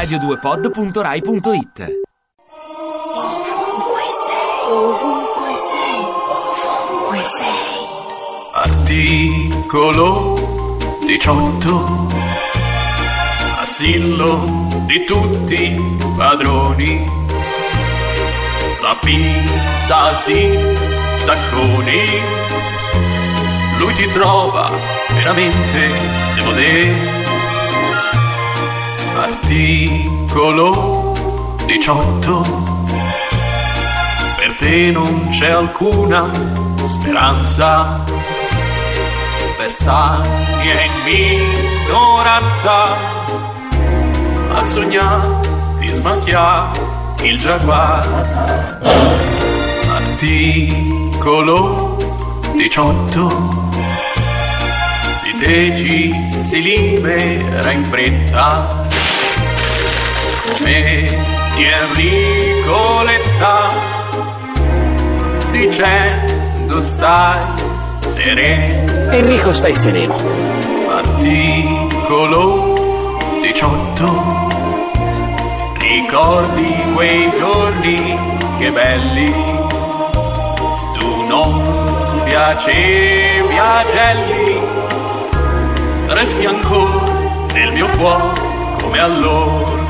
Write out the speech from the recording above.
radio2pod.rai.it Ovunque sei, ovunque sei, ovunque sei. Articolo 18 Assillo di tutti i padroni. La fissa di Sacconi. Lui ti trova veramente debole Articolo 18 per te non c'è alcuna speranza, versagli è in minoranza, a sognare ti smacchia il giaguar. Articolo 18 di te ci si libera in fretta come di Enrico Letta dicendo stai sereno Enrico, stai sereno. articolo 18 ricordi quei giorni che belli. Tu non piacevi a Gelli. Resti ancora nel mio cuore come allora